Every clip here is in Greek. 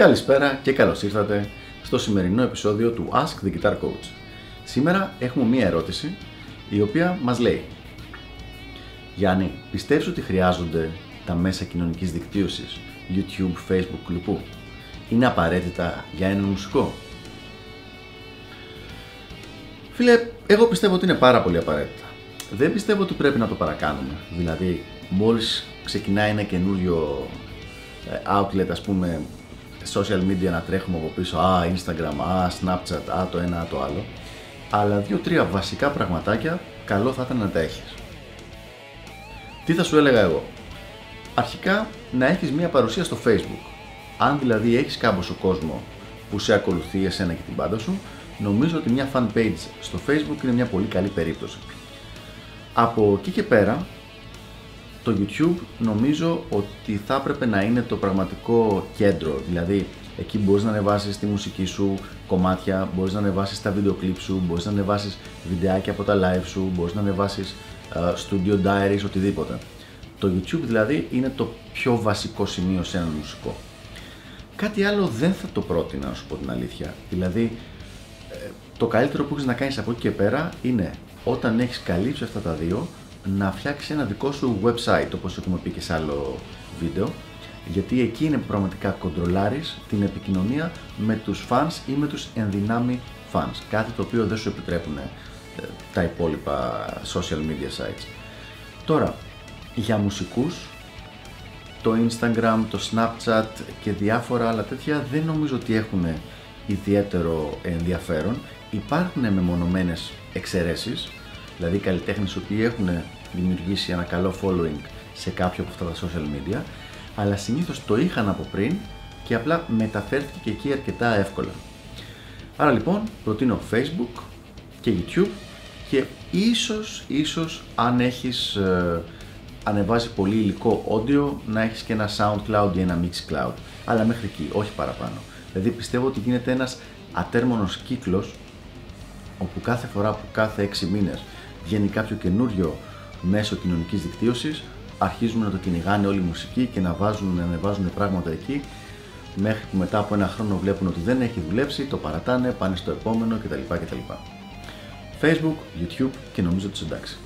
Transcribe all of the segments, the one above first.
Καλησπέρα και καλώς ήρθατε στο σημερινό επεισόδιο του Ask the Guitar Coach. Σήμερα έχουμε μία ερώτηση η οποία μας λέει Γιάννη, πιστεύεις ότι χρειάζονται τα μέσα κοινωνικής δικτύωσης, YouTube, Facebook, κλπ. Είναι απαραίτητα για έναν μουσικό; Φίλε, εγώ πιστεύω ότι είναι πάρα πολύ απαραίτητα. Δεν πιστεύω ότι πρέπει να το παρακάνουμε. Δηλαδή, μόλις ξεκινάει ένα καινούριο ε, outlet, ας πούμε, social media να τρέχουμε από πίσω, α, Instagram, α, Snapchat, α, το ένα, α, το άλλο. Αλλά δύο-τρία βασικά πραγματάκια καλό θα ήταν να τα έχεις. Τι θα σου έλεγα εγώ; Αρχικά να έχεις μία παρουσία στο Facebook. Αν δηλαδή έχεις κάμποσο κόσμο που σε ακολουθεί εσένα και την πάντα σου, νομίζω ότι μια fan page στο Facebook είναι μια πολύ καλή περίπτωση. Από εκεί και πέρα, το YouTube νομίζω ότι θα έπρεπε να είναι το πραγματικό κέντρο, δηλαδή εκεί μπορείς να ανεβάσεις τη μουσική σου κομμάτια, μπορείς να ανεβάσεις τα βίντεο κλιπ σου, μπορείς να ανεβάσεις βιντεάκια από τα live σου, μπορείς να ανεβάσεις uh, studio diaries, οτιδήποτε. Το YouTube δηλαδή είναι το πιο βασικό σημείο σε έναν μουσικό. Κάτι άλλο δεν θα το πρότεινα, να σου πω την αλήθεια. Δηλαδή, ε, το καλύτερο που έχεις να κάνεις από εκεί και πέρα είναι όταν έχεις καλύψει αυτά τα δύο, να φτιάξει ένα δικό σου website, όπως έχουμε πει και σε άλλο βίντεο, γιατί εκεί είναι που πραγματικά κοντρολάρεις την επικοινωνία με τους fans ή με τους ενδυνάμει fans, κάτι το οποίο δεν σου επιτρέπουν ε, τα υπόλοιπα social media sites. Τώρα, για μουσικούς, το Instagram, το Snapchat και διάφορα άλλα τέτοια δεν νομίζω ότι έχουν ιδιαίτερο ενδιαφέρον. Υπάρχουν μεμονωμένες εξαιρέσεις, δηλαδή καλλιτέχνες οι έχουν δημιουργήσει ένα καλό following σε κάποιο από αυτά τα social media, αλλά συνήθως το είχαν από πριν και απλά μεταφέρθηκε και εκεί αρκετά εύκολα. Άρα λοιπόν προτείνω Facebook και YouTube και ίσως, ίσως αν έχεις ε, ανεβάσει πολύ υλικό audio να έχεις και ένα SoundCloud ή ένα MixCloud, αλλά μέχρι εκεί, όχι παραπάνω. Δηλαδή πιστεύω ότι γίνεται ένας ατέρμονος κύκλος όπου κάθε φορά που κάθε 6 μήνες βγαίνει κάποιο καινούριο μέσω κοινωνικής δικτύωσης αρχίζουν να το κυνηγάνε όλη η μουσική και να, βάζουν, να ανεβάζουν πράγματα εκεί μέχρι που μετά από ένα χρόνο βλέπουν ότι δεν έχει δουλέψει, το παρατάνε, πάνε στο επόμενο κτλ. κτλ. Facebook, YouTube και νομίζω ότι εντάξει.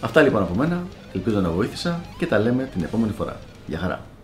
Αυτά λοιπόν από μένα, ελπίζω να βοήθησα και τα λέμε την επόμενη φορά. Γεια χαρά!